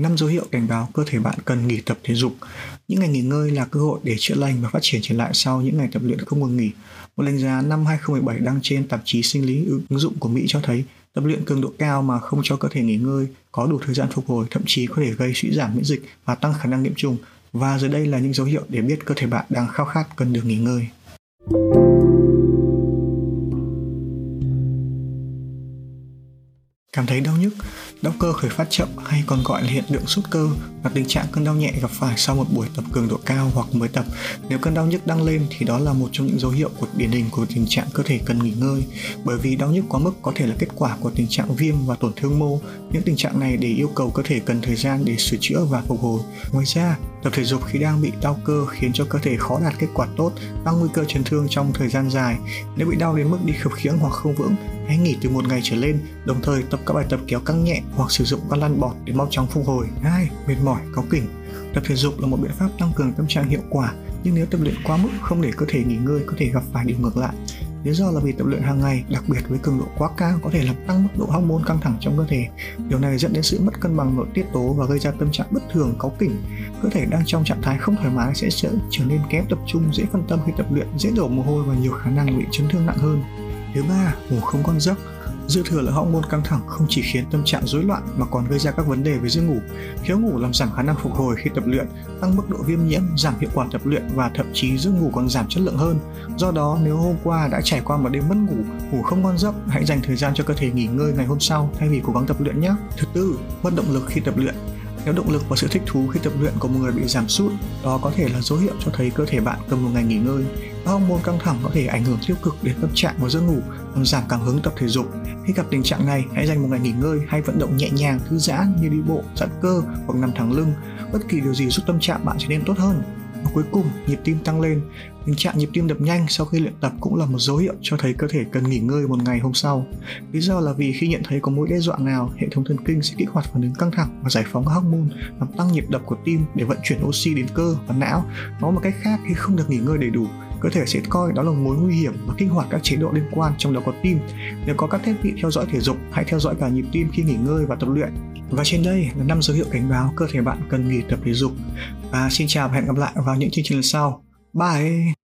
Năm dấu hiệu cảnh báo cơ thể bạn cần nghỉ tập thể dục. Những ngày nghỉ ngơi là cơ hội để chữa lành và phát triển trở lại sau những ngày tập luyện không ngừng nghỉ. Một đánh giá năm 2017 đăng trên tạp chí sinh lý ứng dụng của Mỹ cho thấy, tập luyện cường độ cao mà không cho cơ thể nghỉ ngơi có đủ thời gian phục hồi, thậm chí có thể gây suy giảm miễn dịch và tăng khả năng nhiễm trùng. Và dưới đây là những dấu hiệu để biết cơ thể bạn đang khao khát cần được nghỉ ngơi. Cảm thấy đau nhức, đau cơ khởi phát chậm hay còn gọi là hiện tượng sút cơ là tình trạng cơn đau nhẹ gặp phải sau một buổi tập cường độ cao hoặc mới tập. Nếu cơn đau nhức đang lên thì đó là một trong những dấu hiệu của điển hình của tình trạng cơ thể cần nghỉ ngơi bởi vì đau nhức quá mức có thể là kết quả của tình trạng viêm và tổn thương mô. Những tình trạng này để yêu cầu cơ thể cần thời gian để sửa chữa và phục hồi. Ngoài ra, tập thể dục khi đang bị đau cơ khiến cho cơ thể khó đạt kết quả tốt, tăng nguy cơ chấn thương trong thời gian dài. Nếu bị đau đến mức đi khập khiễng hoặc không vững, hãy nghỉ từ một ngày trở lên, đồng thời tập các bài tập kéo căng nhẹ hoặc sử dụng các lăn bọt để mau chóng phục hồi. 2. Mệt mỏi, cáu kỉnh. Tập thể dục là một biện pháp tăng cường tâm trạng hiệu quả, nhưng nếu tập luyện quá mức không để cơ thể nghỉ ngơi có thể gặp phải điều ngược lại. Lý do là vì tập luyện hàng ngày, đặc biệt với cường độ quá cao có thể làm tăng mức độ hormone căng thẳng trong cơ thể. Điều này dẫn đến sự mất cân bằng nội tiết tố và gây ra tâm trạng bất thường, cáu kỉnh. Cơ thể đang trong trạng thái không thoải mái sẽ trở, trở nên kém tập trung, dễ phân tâm khi tập luyện, dễ đổ mồ hôi và nhiều khả năng bị chấn thương nặng hơn. Thứ ba, ngủ không ngon giấc. Dư thừa lượng hormone căng thẳng không chỉ khiến tâm trạng rối loạn mà còn gây ra các vấn đề về giấc ngủ. Thiếu ngủ làm giảm khả năng phục hồi khi tập luyện, tăng mức độ viêm nhiễm, giảm hiệu quả tập luyện và thậm chí giấc ngủ còn giảm chất lượng hơn. Do đó, nếu hôm qua đã trải qua một đêm mất ngủ, ngủ không ngon giấc, hãy dành thời gian cho cơ thể nghỉ ngơi ngày hôm sau thay vì cố gắng tập luyện nhé. Thứ tư, mất động lực khi tập luyện. Nếu động lực và sự thích thú khi tập luyện của một người bị giảm sút, đó có thể là dấu hiệu cho thấy cơ thể bạn cần một ngày nghỉ ngơi. Các hormone căng thẳng có thể ảnh hưởng tiêu cực đến tâm trạng và giấc ngủ, làm giảm cảm hứng tập thể dục. Khi gặp tình trạng này, hãy dành một ngày nghỉ ngơi hay vận động nhẹ nhàng, thư giãn như đi bộ, giãn cơ hoặc nằm thẳng lưng. Bất kỳ điều gì giúp tâm trạng bạn trở nên tốt hơn. Và cuối cùng, nhịp tim tăng lên. Tình trạng nhịp tim đập nhanh sau khi luyện tập cũng là một dấu hiệu cho thấy cơ thể cần nghỉ ngơi một ngày hôm sau. Lý do là vì khi nhận thấy có mối đe dọa nào, hệ thống thần kinh sẽ kích hoạt phản ứng căng thẳng và giải phóng các hormone làm tăng nhịp đập của tim để vận chuyển oxy đến cơ và não. Nói một cách khác, khi không được nghỉ ngơi đầy đủ, cơ thể sẽ coi đó là mối nguy hiểm và kích hoạt các chế độ liên quan trong đó có tim. Nếu có các thiết bị theo dõi thể dục, hãy theo dõi cả nhịp tim khi nghỉ ngơi và tập luyện. Và trên đây là năm dấu hiệu cảnh báo cơ thể bạn cần nghỉ tập thể dục. Và xin chào và hẹn gặp lại vào những chương trình lần sau. Bye!